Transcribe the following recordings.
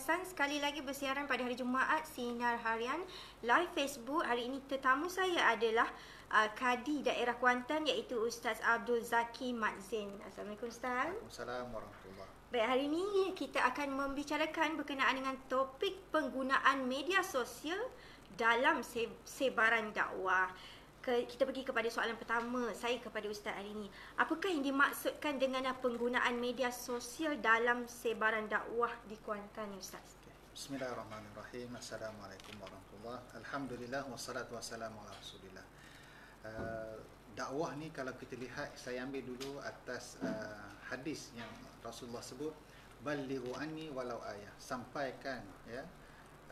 Hasan sekali lagi bersiaran pada hari Jumaat Sinar Harian live Facebook. Hari ini tetamu saya adalah uh, Kadi Daerah Kuantan iaitu Ustaz Abdul Zaki Madzin. Assalamualaikum Ustaz. Assalamualaikum warahmatullahi Baik, hari ini kita akan membicarakan berkenaan dengan topik penggunaan media sosial dalam sebaran dakwah ke, kita pergi kepada soalan pertama saya kepada Ustaz hari ini. Apakah yang dimaksudkan dengan penggunaan media sosial dalam sebaran dakwah di Kuantan Ustaz? Bismillahirrahmanirrahim. Assalamualaikum warahmatullahi Alhamdulillah wassalatu wassalamu ala Rasulillah. Uh, dakwah ni kalau kita lihat saya ambil dulu atas uh, hadis yang Rasulullah sebut balighu anni walau ayat sampaikan ya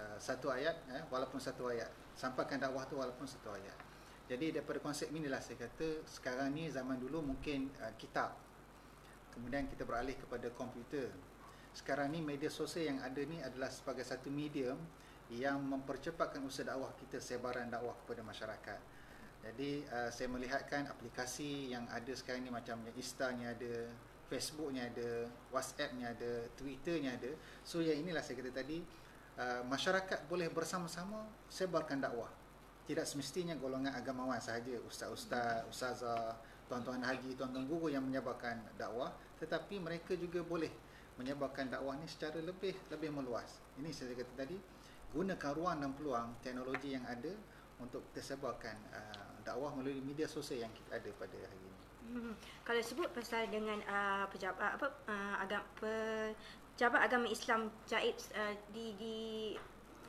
uh, satu ayat ya walaupun satu ayat sampaikan dakwah tu walaupun satu ayat jadi daripada konsep inilah saya kata sekarang ni zaman dulu mungkin uh, kitab. Kemudian kita beralih kepada komputer. Sekarang ni media sosial yang ada ni adalah sebagai satu medium yang mempercepatkan usaha dakwah kita sebaran dakwah kepada masyarakat. Jadi uh, saya melihatkan aplikasi yang ada sekarang ni macam Insta ni ada, Facebook ni ada, WhatsApp ni ada, Twitter ni ada. So yang inilah saya kata tadi uh, masyarakat boleh bersama-sama sebarkan dakwah tidak semestinya golongan agamawan sahaja ustaz-ustaz, ustazah, tuan-tuan haji, tuan-tuan guru yang menyebarkan dakwah tetapi mereka juga boleh menyebarkan dakwah ni secara lebih lebih meluas. Ini saya kata tadi gunakan ruang dan peluang teknologi yang ada untuk kita sebarkan uh, dakwah melalui media sosial yang kita ada pada hari ini. Hmm. Kalau sebut pasal dengan uh, pejabat apa uh, agam pejabat agama Islam Jaid uh, di di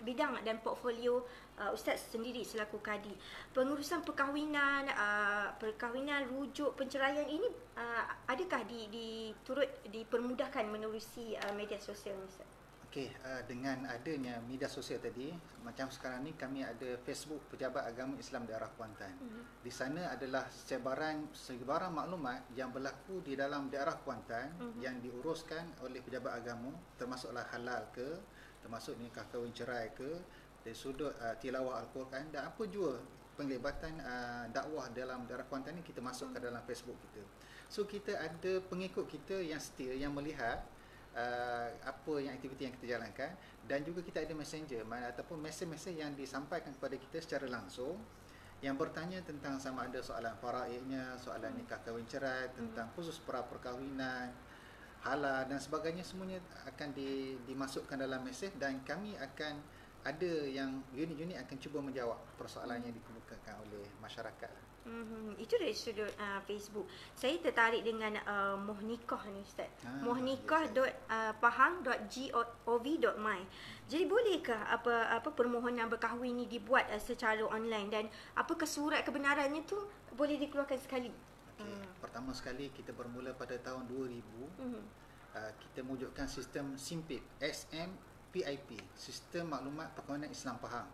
bidang dan portfolio uh, ustaz sendiri selaku kadi pengurusan perkahwinan uh, perkahwinan rujuk penceraian ini uh, adakah di di turut dipermudahkan menerusi uh, media sosial ustaz Okey, uh, dengan adanya media sosial tadi, macam sekarang ni kami ada Facebook Pejabat Agama Islam Daerah Kuantan. Mm-hmm. Di sana adalah sebaran sebaran maklumat yang berlaku di dalam daerah Kuantan mm-hmm. yang diuruskan oleh pejabat agama, termasuklah halal ke, termasuk nikah kahwin cerai ke, dari sudut uh, tilawah al-Quran dan apa jua penglibatan uh, dakwah dalam daerah Kuantan ni kita masuk ke dalam Facebook kita. So kita ada pengikut kita yang setia yang melihat uh, apa yang aktiviti yang kita jalankan dan juga kita ada messenger mana ataupun mesej-mesej yang disampaikan kepada kita secara langsung yang bertanya tentang sama ada soalan faraidnya, soalan nikah kahwin cerai, tentang khusus pra perkahwinan, halal dan sebagainya semuanya akan di, dimasukkan dalam mesej dan kami akan ada yang unit-unit akan cuba menjawab persoalan yang dikemukakan oleh masyarakat. Mm-hmm. Itu dari sudut uh, Facebook. Saya tertarik dengan uh, mohnikah ni Ustaz. Ah, mohnikah.pahang.gov.my. Jadi bolehkah apa apa permohonan berkahwin ni dibuat uh, secara online dan apakah surat kebenarannya tu boleh dikeluarkan sekali? Okay. Hmm. Pertama sekali kita bermula pada tahun 2000. Mm-hmm. Uh, kita mewujudkan sistem SIMPIP, SM PIP, Sistem Maklumat Perkawinan Islam Pahang.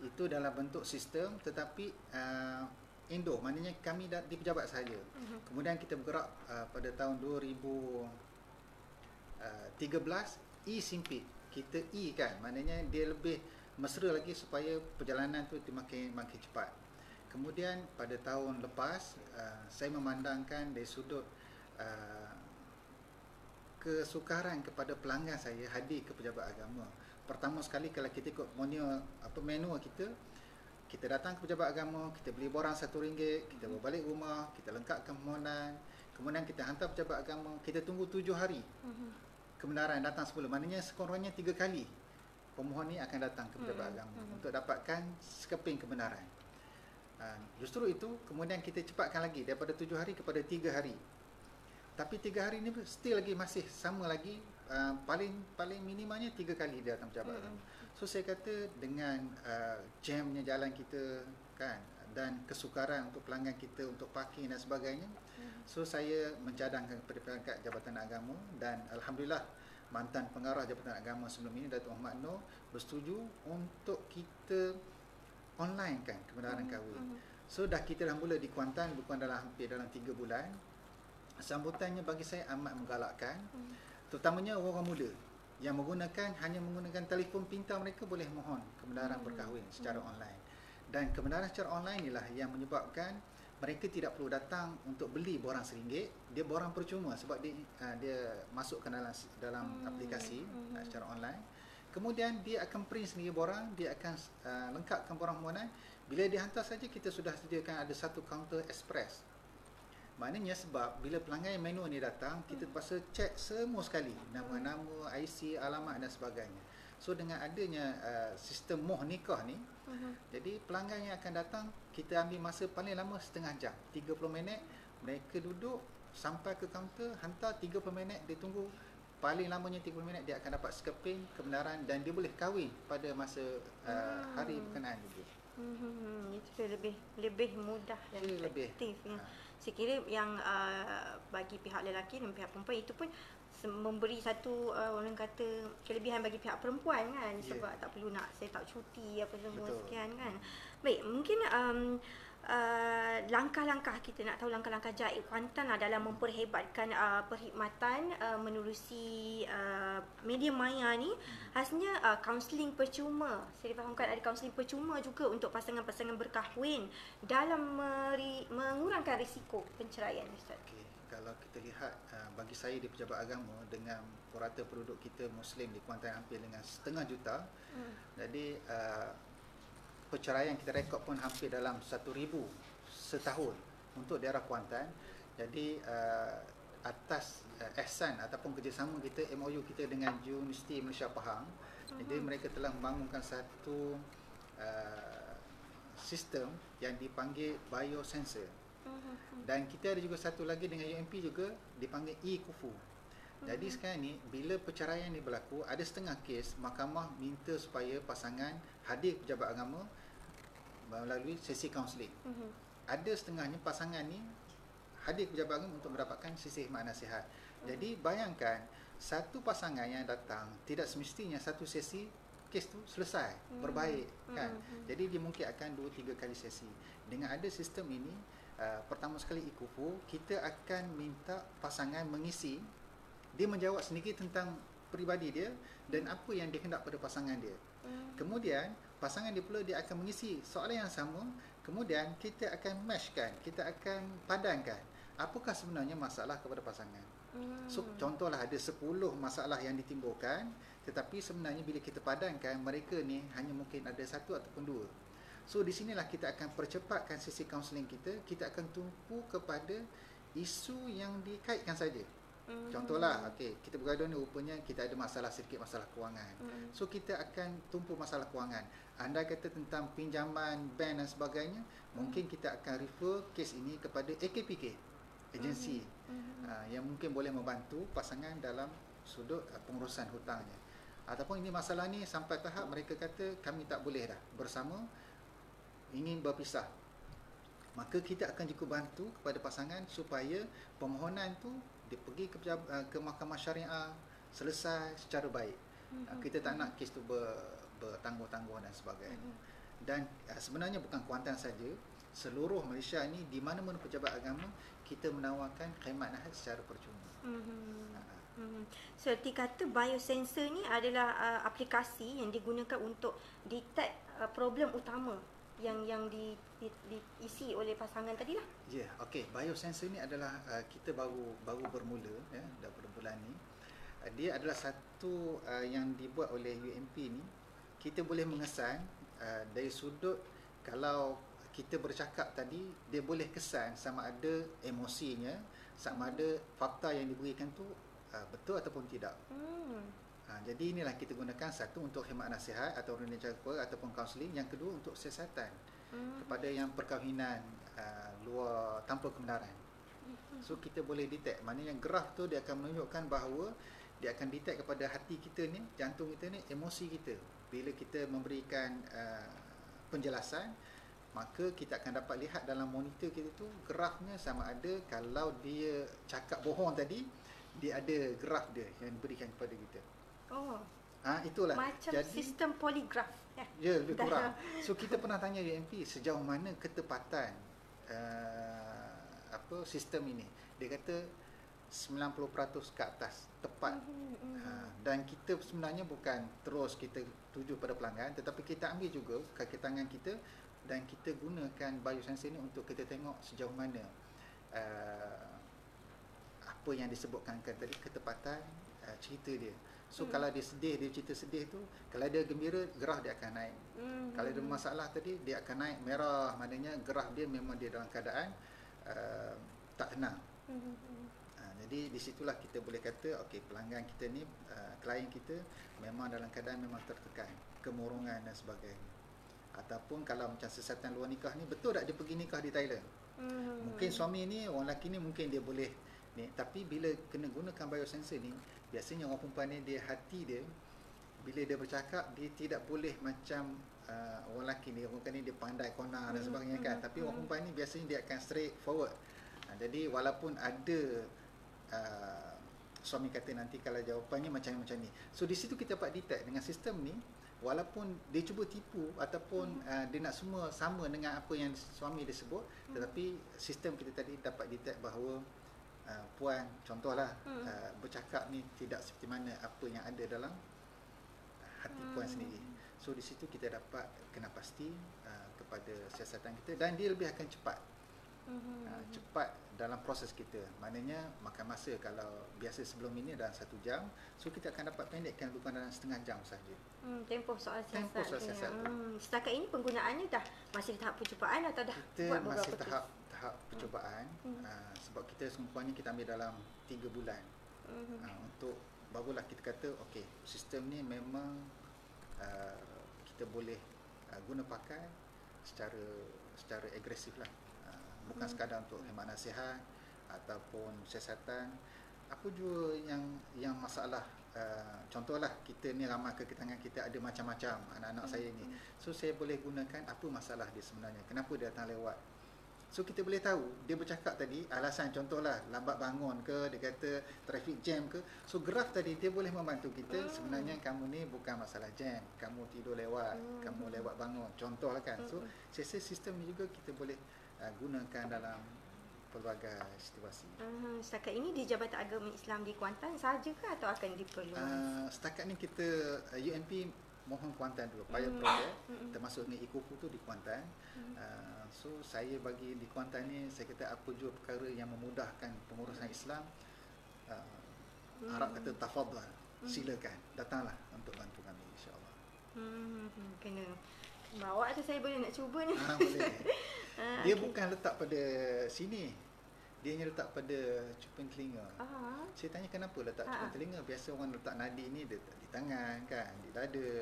Itu dalam bentuk sistem tetapi uh, Indo, maknanya kami dah di pejabat sahaja. Uh-huh. Kemudian kita bergerak uh, pada tahun 2013 uh, e-simpit. Kita e kan, maknanya dia lebih mesra lagi supaya perjalanan tu makin makin cepat. Kemudian pada tahun lepas uh, saya memandangkan dari sudut uh, kesukaran kepada pelanggan saya hadir ke pejabat agama. Pertama sekali kalau kita ikut menu apa menu kita, kita datang ke pejabat agama, kita beli borang satu ringgit, kita bawa balik rumah, kita lengkapkan permohonan, kemudian kita hantar pejabat agama, kita tunggu tujuh hari. Mhm. Kebenaran datang sebelum, maknanya sekurang-kurangnya tiga kali pemohon ni akan datang ke pejabat mm-hmm. agama mm-hmm. untuk dapatkan sekeping kebenaran. Uh, justru itu, kemudian kita cepatkan lagi daripada tujuh hari kepada tiga hari tapi tiga hari ni still lagi masih sama lagi uh, paling paling minimanya tiga kali dia datang pejabat mm. so saya kata dengan uh, jamnya jalan kita kan dan kesukaran untuk pelanggan kita untuk parking dan sebagainya mm. so saya mencadangkan kepada perangkat Jabatan Agama dan Alhamdulillah mantan pengarah Jabatan Agama sebelum ini Datuk Muhammad Noor bersetuju untuk kita online kan kebenaran mm. kahwin mm. so dah kita dah mula di Kuantan bukan dalam hampir dalam tiga bulan sambutannya bagi saya amat menggalakkan hmm. terutamanya orang muda yang menggunakan hanya menggunakan telefon pintar mereka boleh mohon kebenaran hmm. berkahwin secara hmm. online dan kebenaran secara online inilah yang menyebabkan mereka tidak perlu datang untuk beli borang seringgit dia borang percuma sebab dia uh, dia masukkan dalam dalam hmm. aplikasi uh, secara online Kemudian dia akan print sendiri borang, dia akan uh, lengkapkan borang permohonan. Bila dihantar saja kita sudah sediakan ada satu kaunter express. Maknanya sebab bila pelanggan yang manual ni datang, kita terpaksa cek semua sekali nama-nama, IC, alamat dan sebagainya. So dengan adanya uh, sistem moh nikah ni, uh-huh. jadi pelanggan yang akan datang kita ambil masa paling lama setengah jam, 30 minit mereka duduk sampai ke kaunter hantar 30 minit dia tunggu paling lamanya 30 minit dia akan dapat skeping kebenaran dan dia boleh kahwin pada masa uh, hari berkenaan itu. Hmm, itu lebih lebih mudah dan efektif. Ya. Ha. Kira yang uh, bagi pihak lelaki dan pihak perempuan itu pun memberi satu uh, orang kata kelebihan bagi pihak perempuan kan yeah. sebab tak perlu nak saya tak cuti apa semua Betul. sekian kan. Baik, mungkin um, uh, langkah-langkah kita nak tahu langkah-langkah Jaib Kuantan lah dalam memperhebatkan uh, perkhidmatan uh, menerusi uh, media maya ni hmm. kaunseling uh, percuma. Saya fahamkan ada kaunseling percuma juga untuk pasangan-pasangan berkahwin dalam meri, mengurangkan risiko penceraian Ustaz. Okay kalau kita lihat uh, bagi saya di pejabat agama dengan purata penduduk kita muslim di Kuantan hampir dengan setengah juta hmm. jadi uh, perceraian kita rekod pun hampir dalam 1000 setahun untuk daerah Kuantan jadi uh, atas uh, ehsan ataupun kerjasama kita MOU kita dengan Universiti Malaysia Pahang hmm. jadi mereka telah membangunkan satu uh, sistem yang dipanggil biosensor dan kita ada juga satu lagi dengan UMP juga dipanggil e-kufu. Jadi sekarang ni bila perceraian ni berlaku ada setengah kes mahkamah minta supaya pasangan hadir pejabat agama melalui sesi kaunseling. Uh-huh. Ada setengahnya pasangan ni hadir pejabat agama untuk mendapatkan sesi khidmat nasihat. Uh-huh. Jadi bayangkan satu pasangan yang datang tidak semestinya satu sesi kes tu selesai uh-huh. berbaik kan. Uh-huh. Jadi dia mungkin akan 2 3 kali sesi. Dengan ada sistem ini Uh, pertama sekali ikufu kita akan minta pasangan mengisi dia menjawab sendiri tentang peribadi dia dan apa yang dia hendak pada pasangan dia. Hmm. Kemudian pasangan dia pula dia akan mengisi soalan yang sama, kemudian kita akan matchkan, kita akan padankan apakah sebenarnya masalah kepada pasangan. Hmm. So contohlah ada 10 masalah yang ditimbulkan tetapi sebenarnya bila kita padankan mereka ni hanya mungkin ada satu ataupun dua. So di sinilah kita akan percepatkan sesi kaunseling kita, kita akan tumpu kepada isu yang dikaitkan saja. Mm-hmm. Contohlah, okey, kita bergaduh ni rupanya kita ada masalah sedikit masalah kewangan. Mm-hmm. So kita akan tumpu masalah kewangan. Anda kata tentang pinjaman bank dan sebagainya, mm-hmm. mungkin kita akan refer kes ini kepada AKPK, agensi mm-hmm. uh, yang mungkin boleh membantu pasangan dalam sudut uh, pengurusan hutangnya. Ataupun ini masalah ni sampai tahap mereka kata kami tak boleh dah bersama ingin berpisah maka kita akan juga bantu kepada pasangan supaya permohonan tu dia pergi ke uh, ke mahkamah syariah selesai secara baik mm-hmm. kita tak nak kes tu ber, bertangguh-tangguh dan sebagainya mm-hmm. dan uh, sebenarnya bukan Kuantan saja seluruh Malaysia ini di mana-mana pejabat agama kita menawarkan khidmat nasihat secara percuma mm-hmm. Hmm. So, kata biosensor ni adalah uh, aplikasi yang digunakan untuk detect uh, problem utama yang yang di, diisi oleh pasangan tadi lah. Ya, yeah, okey. Biosensor ni adalah uh, kita baru baru bermula ya dah bulan ni. Uh, dia adalah satu uh, yang dibuat oleh UMP ni. Kita boleh mengesan uh, dari sudut kalau kita bercakap tadi dia boleh kesan sama ada emosinya, sama ada fakta yang diberikan tu uh, betul ataupun tidak. Hmm. Ha, jadi inilah kita gunakan satu untuk khidmat nasihat atau cara ataupun kaunseling. Yang kedua untuk siasatan hmm. kepada yang perkahwinan uh, luar tanpa kebenaran. Hmm. So kita boleh detect. Mana yang graf tu dia akan menunjukkan bahawa dia akan detect kepada hati kita ni, jantung kita ni, emosi kita. Bila kita memberikan uh, penjelasan, maka kita akan dapat lihat dalam monitor kita tu grafnya sama ada kalau dia cakap bohong tadi, dia ada graf dia yang diberikan kepada kita. Oh. Ah ha, itulah. Macam Jadi, sistem poligraf. Ya, ya lebih kurang. So kita pernah tanya UMP sejauh mana ketepatan uh, apa sistem ini. Dia kata 90% ke atas tepat. Mm-hmm. Uh, dan kita sebenarnya bukan terus kita tuju pada pelanggan tetapi kita ambil juga kaki tangan kita dan kita gunakan biosensor ini untuk kita tengok sejauh mana uh, apa yang disebutkan tadi ketepatan uh, cerita dia So Hmm. kalau dia sedih, dia cerita sedih tu, kalau dia gembira, gerah dia akan naik. Hmm. Kalau ada masalah tadi, dia akan naik merah. Maknanya gerah dia memang dia dalam keadaan uh, tak tenang. Hmm. Hmm. Uh, jadi di situlah kita boleh kata, okey pelanggan kita ni, uh, klien kita memang dalam keadaan memang tertekan, kemurungan dan sebagainya. Ataupun kalau macam siasatan luar nikah ni, betul tak dia pergi nikah di Thailand? Hmm. Mungkin suami ni, orang lelaki ni mungkin dia boleh ni. Tapi bila kena gunakan biosensor ni, biasanya orang perempuan ni dia hati dia bila dia bercakap dia tidak boleh macam uh, orang lelaki ni, orang ni dia pandai konar dan Hmm, sebagainya kan. hmm, Tapi hmm. orang perempuan ni biasanya dia akan straight forward. Ha, jadi walaupun ada uh, suami kata nanti kalau jawapannya macam macam ni. So di situ kita dapat detect dengan sistem ni walaupun dia cuba tipu ataupun uh, dia nak semua sama dengan apa yang suami dia sebut Hmm. tetapi sistem kita tadi dapat detect bahawa uh, puan contohlah Hmm. uh, bercakap ni tidak seperti mana apa yang ada dalam hati puan Hmm. sendiri. So di situ kita dapat kena pasti uh, kepada siasatan kita dan dia lebih akan cepat. Hmm. Uh, cepat dalam proses kita. Maknanya makan masa kalau biasa sebelum ini dalam satu jam, so kita akan dapat pendekkan bukan dalam setengah jam sahaja. Hmm, tempoh soal siasat. Tempoh soal siasat tu. Hmm, setakat ini penggunaannya dah masih di tahap percubaan atau dah Kita buat masih beberapa tahap tahap percubaan Hmm. uh, sebab kita semuanya kita ambil dalam 3 bulan. Hmm. uh, untuk barulah kita kata okey sistem ni memang uh, kita boleh uh, guna pakai secara secara agresif lah uh, bukan Hmm. sekadar untuk khidmat nasihat ataupun siasatan apa juga yang yang masalah uh, contohlah kita ni ramai keketangan kita ada macam-macam anak-anak Hmm. saya ni so saya boleh gunakan apa masalah dia sebenarnya kenapa dia datang lewat So kita boleh tahu dia bercakap tadi alasan contohlah lambat bangun ke dia kata traffic jam ke. So graf tadi dia boleh membantu kita Hmm. sebenarnya kamu ni bukan masalah jam, kamu tidur lewat, Hmm. kamu lewat bangun. Contohlah kan. So Hmm. saya rasa sistem ni juga kita boleh uh, gunakan dalam pelbagai situasi. Hmm, setakat ini di Jabatan Agama Islam di Kuantan sahaja ke atau akan diperluas? Uh, setakat ni kita uh, UNP mohon Kuantan dulu pilot Hmm. project Hmm. termasuk ni Ikufu tu di Kuantan. Hmm. Uh, so saya bagi di Kuantan ni saya kata apa jua perkara yang memudahkan pengurusan Islam uh, Hmm. Arab kata tafadhal Hmm. silakan datanglah untuk bantu kami insyaallah. Hmm, hmm, kena bawa tu saya boleh nak cuba ni. Ha boleh. Ah, Dia okey. bukan letak pada sini. Dia hanya letak pada cuping telinga. Ah. Saya tanya kenapa letak Ha, cuping telinga? Biasa orang letak nadi ni dia letak di tangan kan, di dada.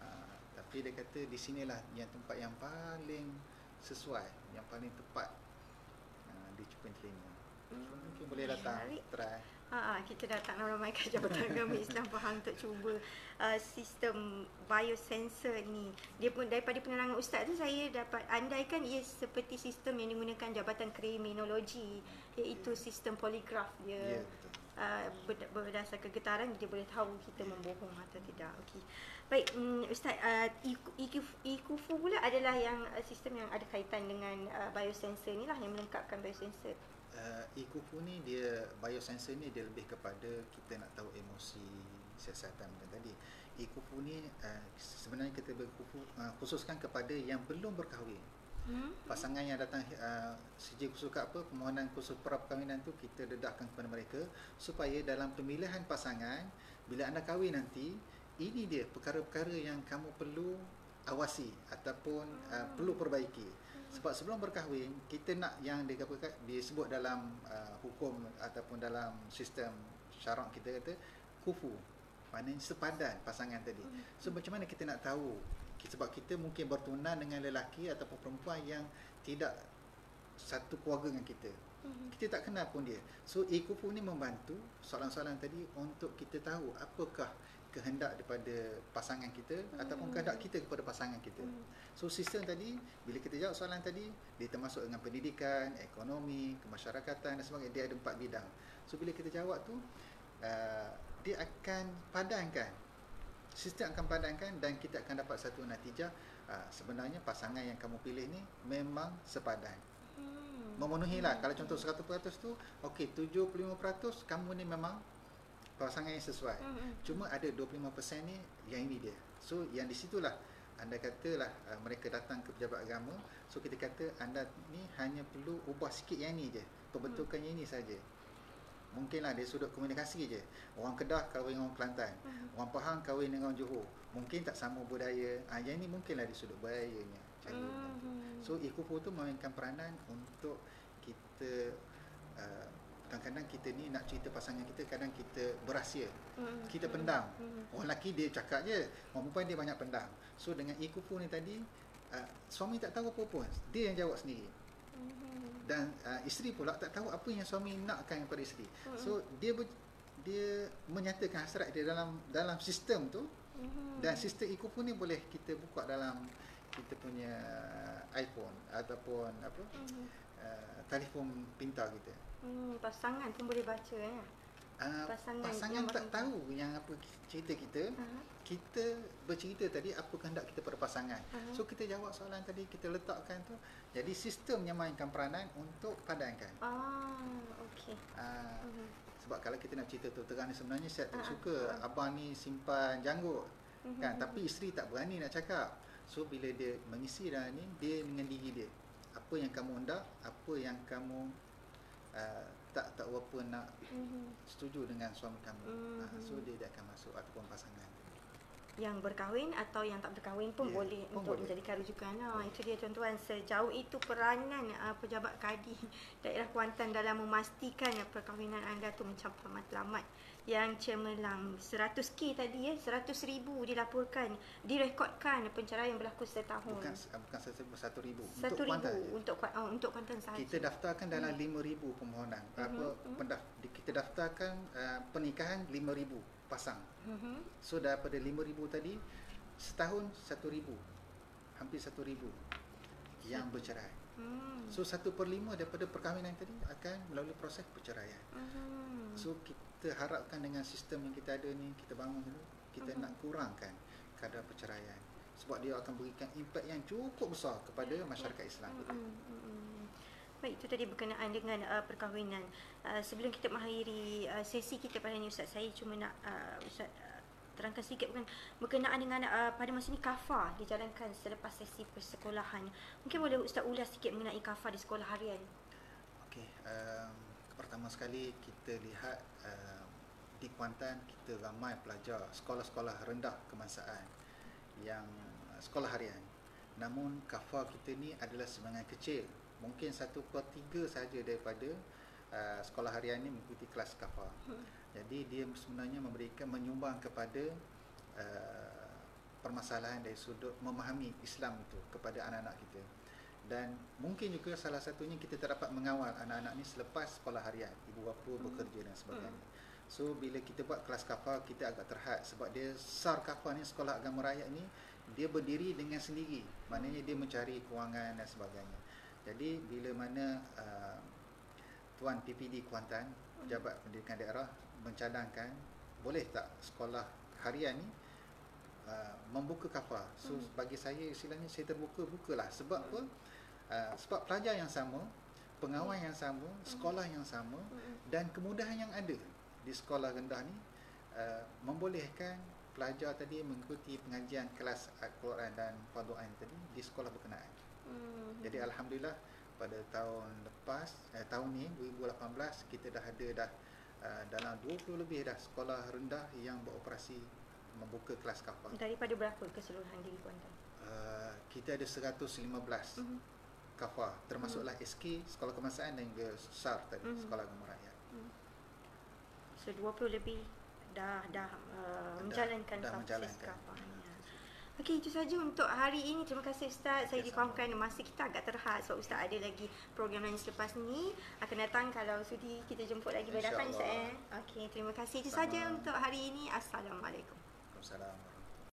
Ha, tapi dia kata di sinilah yang tempat yang paling sesuai, yang paling tepat ha, di cuping telinga. Hmm, mungkin boleh datang menarik. try. Ha, kita datang meramaikan Jabatan Agama Islam Pahang untuk cuba uh, sistem biosensor ni. Dia pun daripada penerangan ustaz tu saya dapat andaikan ia seperti sistem yang digunakan Jabatan Kriminologi iaitu sistem poligraf Ya, dia. betul. Uh, ber- berdasarkan getaran dia boleh tahu kita membohong atau tidak. Okey. Baik, um, ustaz uh, Iku- Iku- Ikufu pula adalah yang uh, sistem yang ada kaitan dengan uh, biosensor ni lah yang melengkapkan biosensor. Uh, Ikufu ni dia biosensor ni dia lebih kepada kita nak tahu emosi siasatan macam tadi. Ikufu ni uh, sebenarnya kita berkufu uh, kepada yang belum berkahwin. Hmm? Pasangan yang datang uh, sijil khusus ke apa permohonan pra perkahwinan tu kita dedahkan kepada mereka supaya dalam pemilihan pasangan bila anda kahwin nanti ini dia perkara-perkara yang kamu perlu awasi ataupun uh, perlu perbaiki. Sebab sebelum berkahwin kita nak yang dikatakan disebut dalam uh, hukum ataupun dalam sistem syarak kita kata kufu. Maknanya sepadan pasangan tadi. So macam mana kita nak tahu sebab kita mungkin bertunang dengan lelaki ataupun perempuan yang tidak satu keluarga dengan kita. Hmm. Kita tak kenal pun dia. So Ekufu ni membantu soalan-soalan tadi untuk kita tahu apakah kehendak daripada pasangan kita Hmm. ataupun kehendak kita kepada pasangan kita. Hmm. So sistem tadi bila kita jawab soalan tadi dia termasuk dengan pendidikan, ekonomi, kemasyarakatan dan sebagainya dia ada empat bidang. So bila kita jawab tu uh, dia akan padankan sistem akan padankan dan kita akan dapat satu natijah uh, sebenarnya pasangan yang kamu pilih ni memang sepadan. Hmm. Memenuhi lah kalau contoh 100% tu okey 75% kamu ni memang pasangan yang sesuai. Hmm. Cuma ada 25% ni yang ini dia. So yang di situlah anda katalah uh, mereka datang ke pejabat agama, so kita kata anda ni hanya perlu ubah sikit yang ni je. Pembentukan yang ini saja. Mungkinlah dari sudut komunikasi je. Orang Kedah kahwin dengan orang Kelantan. Mhm. Orang Pahang kahwin dengan orang Johor. Mungkin tak sama budaya. Ah yang ni mungkinlah dari sudut budayanya. Cara Mhm. So ikupu tu memainkan peranan untuk kita uh, kadang-kadang kita ni nak cerita pasangan kita kadang kita berahsia. Mhm. Kita pendam. Mhm. Orang lelaki dia cakap je, orang perempuan dia banyak pendam. So dengan ikupu ni tadi uh, suami tak tahu apa pun. Dia yang jawab sendiri. Dan uh, isteri pula tak tahu apa yang suami nakkan kepada isteri. Mhm. So dia ber, dia menyatakan hasrat dia dalam dalam sistem tu Mhm. dan sistem ikupu ni boleh kita buka dalam kita punya iPhone ataupun apa Mhm. uh, telefon pintar kita. Hmm, pasangan pun boleh baca ya. Uh, Pasangan pasangan, tak bertentang. tahu yang apa cerita kita. Aha. Kita bercerita tadi apa kehendak kita pada pasangan. Aha. So kita jawab soalan tadi kita letakkan tu. Jadi sistem yang mainkan peranan untuk padankan. Ah, okey. Uh, Mhm. sebab kalau kita nak cerita tu terang ni sebenarnya saya tak Ah, suka ah. abang ni simpan janggut. Mhm. Kan tapi isteri tak berani nak cakap. So bila dia mengisi dalam ni dia dengan diri dia. Apa yang kamu hendak, apa yang kamu uh, tak tak apa nak Mhm. setuju dengan suami kamu. Mhm. Uh, so dia, dia akan masuk ataupun pasangan. yang berkahwin atau yang tak berkahwin pun Ya, boleh pun untuk boleh. menjadikan rujukan. Ha, itu dia tuan-tuan sejauh itu peranan uh, pejabat kadi daerah Kuantan dalam memastikan uh, perkahwinan anda tu mencapai matlamat yang cemerlang 100k tadi ya 100 ribu dilaporkan direkodkan penceraian berlaku setahun Bukan bukan satu, satu ribu. satu ribu Kuantan untuk oh, untuk Kuantan sahaja Kita daftarkan dalam lima ribu permohonan. Apa mhm. pendaf, kita daftarkan uh, pernikahan lima ribu pasang. Mhm. So daripada lima ribu tadi setahun satu ribu, hampir satu ribu yang bercerai. Hmm. So satu per lima daripada perkahwinan tadi akan melalui proses perceraian. Mhm. So kita harapkan dengan sistem yang kita ada ni kita bangun dulu kita Mhm. nak kurangkan kadar perceraian sebab dia akan berikan impak yang cukup besar kepada masyarakat Islam kita. Mm, mm, mm. Baik, itu tadi berkenaan dengan uh, perkahwinan. Uh, sebelum kita mengakhiri uh, sesi kita pada ni Ustaz, saya cuma nak uh, Ustaz uh, terangkan sedikit bukan berkenaan dengan uh, pada masa ni kafar dijalankan selepas sesi persekolahan. Mungkin boleh Ustaz ulas sikit mengenai kafar di sekolah harian. Okey, um, pertama sekali kita lihat um, di Kuantan kita ramai pelajar sekolah-sekolah rendah kemansaan yang uh, sekolah harian. Namun kafar kita ni adalah semangat kecil. Mungkin satu per tiga saja daripada uh, sekolah harian ni mengikuti kelas kafar. Hmm. Jadi dia sebenarnya memberikan menyumbang kepada uh, permasalahan dari sudut memahami Islam itu kepada anak-anak kita. Dan mungkin juga salah satunya kita tak dapat mengawal anak-anak ni selepas sekolah harian, ibu bapa Hmm. bekerja dan sebagainya. So bila kita buat kelas kafar kita agak terhad sebab dia SAR kafar ni sekolah agama rakyat ni dia berdiri dengan sendiri. Maknanya dia mencari kewangan dan sebagainya. Jadi bila mana uh, Tuan PPD Kuantan, Pejabat Pendidikan Daerah mencadangkan boleh tak sekolah harian ni uh, membuka kafar. So Hmm. bagi saya istilahnya saya terbuka bukalah sebab apa? Uh, sebab pelajar yang sama, pengawal yang sama, sekolah yang sama Mm, dan kemudahan yang ada di sekolah rendah ni uh, membolehkan pelajar tadi mengikuti pengajian kelas Al-Quran dan Fardu Ain tadi di sekolah berkenaan. mm. Jadi alhamdulillah pada tahun lepas eh, tahun ni 2018 kita dah ada dah uh, dalam 20 lebih dah sekolah rendah yang beroperasi membuka kelas kafar. daripada berapa keseluruhan di Kuantan? Uh, kita ada 115 Mhm. kafar termasuklah SK sekolah kemasaan dan juga SAR tadi Mhm. sekolah agama rakyat. So 20 lebih dah dah uh, Dah- menjalankan dah proses menjalankan. Okey, itu saja untuk hari ini. Terima kasih Ustaz. Saya Ya, difahamkan masa kita agak terhad sebab Ustaz ada lagi program lain selepas ni. Akan datang kalau sudi kita jemput lagi boleh datang Ustaz eh. Okey, terima kasih. Itu saja untuk hari ini. Assalamualaikum. Waalaikumsalam.